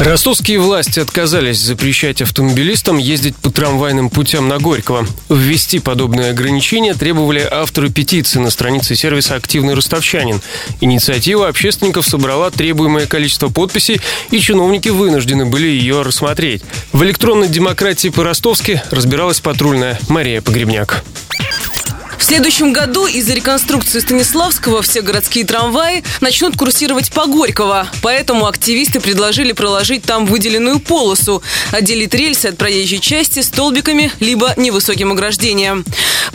Ростовские власти отказались запрещать автомобилистам ездить по трамвайным путям на Горького. Ввести подобные ограничения требовали авторы петиции на странице сервиса «Активный ростовчанин». Инициатива общественников собрала требуемое количество подписей, и чиновники вынуждены были ее рассмотреть. В электронной демократии по-ростовски разбиралась патрульная Мария Погребняк. Следующем году из-за реконструкции Станиславского все городские трамваи начнут курсировать по Горького. Поэтому активисты предложили проложить там выделенную полосу, отделить рельсы от проезжей части столбиками либо невысоким ограждением.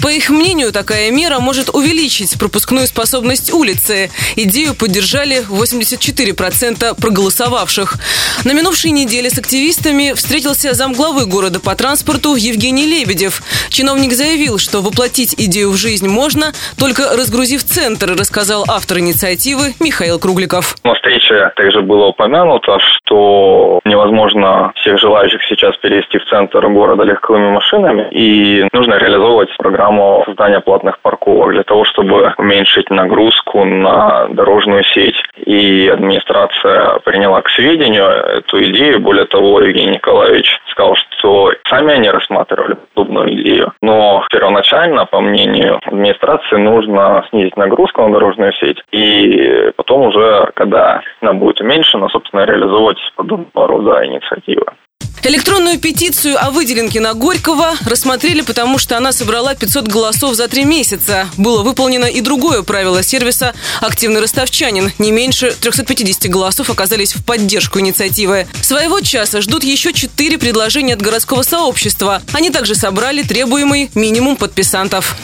По их мнению, такая мера может увеличить пропускную способность улицы. Идею поддержали 84% проголосовавших. На минувшей неделе с активистами встретился замглавы города по транспорту Евгений Лебедев. Чиновник заявил, что воплотить идею в жизнь можно, только разгрузив центр, рассказал автор инициативы Михаил Кругликов. На встрече также было упомянуто, что невозможно всех желающих сейчас перевести в центр города легковыми машинами, и нужно реализовывать программу создания платных парковок для того, чтобы уменьшить нагрузку на дорожную сеть. И администрация приняла к сведению эту идею. Более того, Евгений Николаевич сказал, что сами они рассматривали подобную идею. Но первоначально, по мнению администрации, нужно снизить нагрузку на дорожную сеть. И потом уже, когда она будет уменьшена, собственно, реализовывать подобного рода инициативы. Электронную петицию о выделенке на Горького рассмотрели, потому что она собрала 500 голосов за три месяца. Было выполнено и другое правило сервиса «Активный ростовчанин». Не меньше 350 голосов оказались в поддержку инициативы. Своего часа ждут еще четыре предложения от городского сообщества. Они также собрали требуемый минимум подписантов.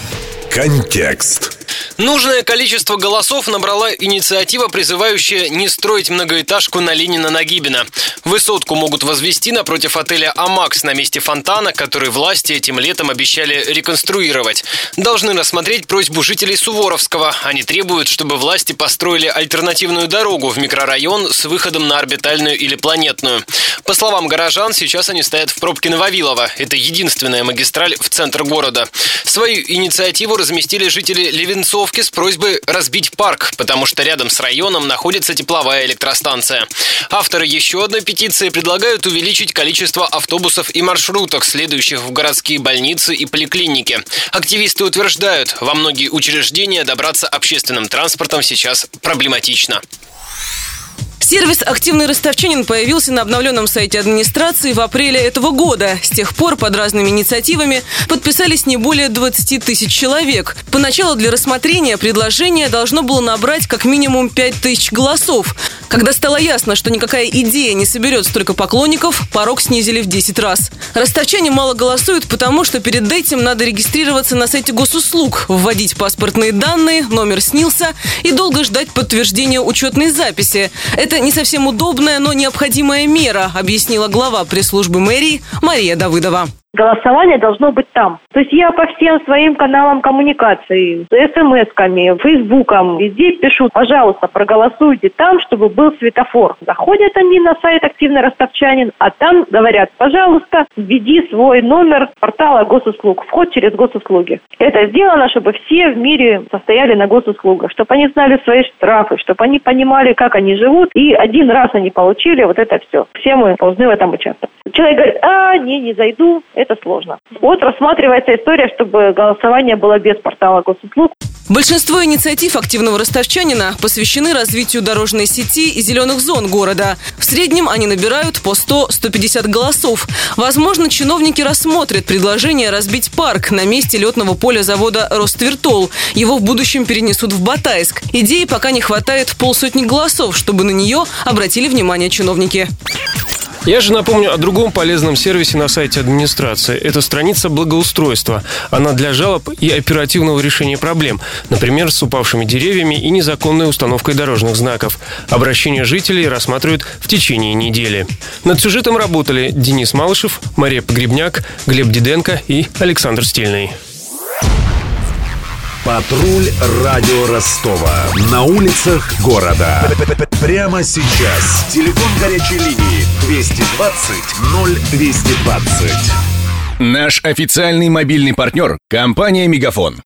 Контекст. Нужное количество голосов набрала инициатива, призывающая не строить многоэтажку на Ленина-Нагибина. Высотку могут возвести напротив отеля «Амакс» на месте фонтана, который власти этим летом обещали реконструировать. Должны рассмотреть просьбу жителей Суворовского. Они требуют, чтобы власти построили альтернативную дорогу в микрорайон с выходом на орбитальную или планетную. По словам горожан, сейчас они стоят в пробке на Вавилова. Это единственная магистраль в центр города. Свою инициативу разместили жители Левенцов с просьбой разбить парк, потому что рядом с районом находится тепловая электростанция. Авторы еще одной петиции предлагают увеличить количество автобусов и маршруток, следующих в городские больницы и поликлиники. Активисты утверждают, во многие учреждения добраться общественным транспортом сейчас проблематично. Сервис «Активный ростовчанин» появился на обновленном сайте администрации в апреле этого года. С тех пор под разными инициативами подписались не более 20 тысяч человек. Поначалу для рассмотрения предложение должно было набрать как минимум 5 тысяч голосов. Когда стало ясно, что никакая идея не соберет столько поклонников, порог снизили в 10 раз. Ростовчане мало голосуют, потому что перед этим надо регистрироваться на сайте госуслуг, вводить паспортные данные, номер снился и долго ждать подтверждения учетной записи. Это не совсем удобная, но необходимая мера, объяснила глава пресс-службы мэрии Мария Давыдова голосование должно быть там. То есть я по всем своим каналам коммуникации, смс-ками, фейсбуком, везде пишу, пожалуйста, проголосуйте там, чтобы был светофор. Заходят они на сайт «Активный ростовчанин», а там говорят, пожалуйста, введи свой номер портала госуслуг, вход через госуслуги. Это сделано, чтобы все в мире состояли на госуслугах, чтобы они знали свои штрафы, чтобы они понимали, как они живут, и один раз они получили вот это все. Все мы должны в этом участвовать. Человек говорит, а, не, не зайду, это сложно. Вот рассматривается история, чтобы голосование было без портала госуслуг. Большинство инициатив активного ростовчанина посвящены развитию дорожной сети и зеленых зон города. В среднем они набирают по 100-150 голосов. Возможно, чиновники рассмотрят предложение разбить парк на месте летного поля завода «Роствертол». Его в будущем перенесут в Батайск. Идеи пока не хватает полсотни голосов, чтобы на нее обратили внимание чиновники. Я же напомню о другом полезном сервисе на сайте администрации. Это страница благоустройства. Она для жалоб и оперативного решения проблем, например, с упавшими деревьями и незаконной установкой дорожных знаков. Обращения жителей рассматривают в течение недели. Над сюжетом работали Денис Малышев, Мария Погребняк, Глеб Диденко и Александр Стильный. Патруль радио Ростова. На улицах города. Прямо сейчас. Телефон горячей линии 220 0220. Наш официальный мобильный партнер – компания «Мегафон».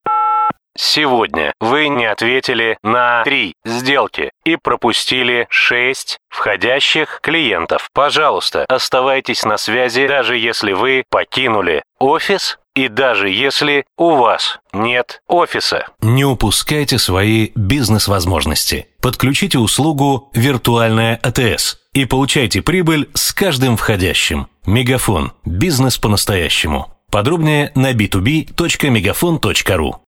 Сегодня вы не ответили на три сделки и пропустили 6 входящих клиентов. Пожалуйста, оставайтесь на связи, даже если вы покинули офис и даже если у вас нет офиса. Не упускайте свои бизнес-возможности. Подключите услугу «Виртуальная АТС» и получайте прибыль с каждым входящим. Мегафон. Бизнес по-настоящему. Подробнее на b2b.мегафон.ру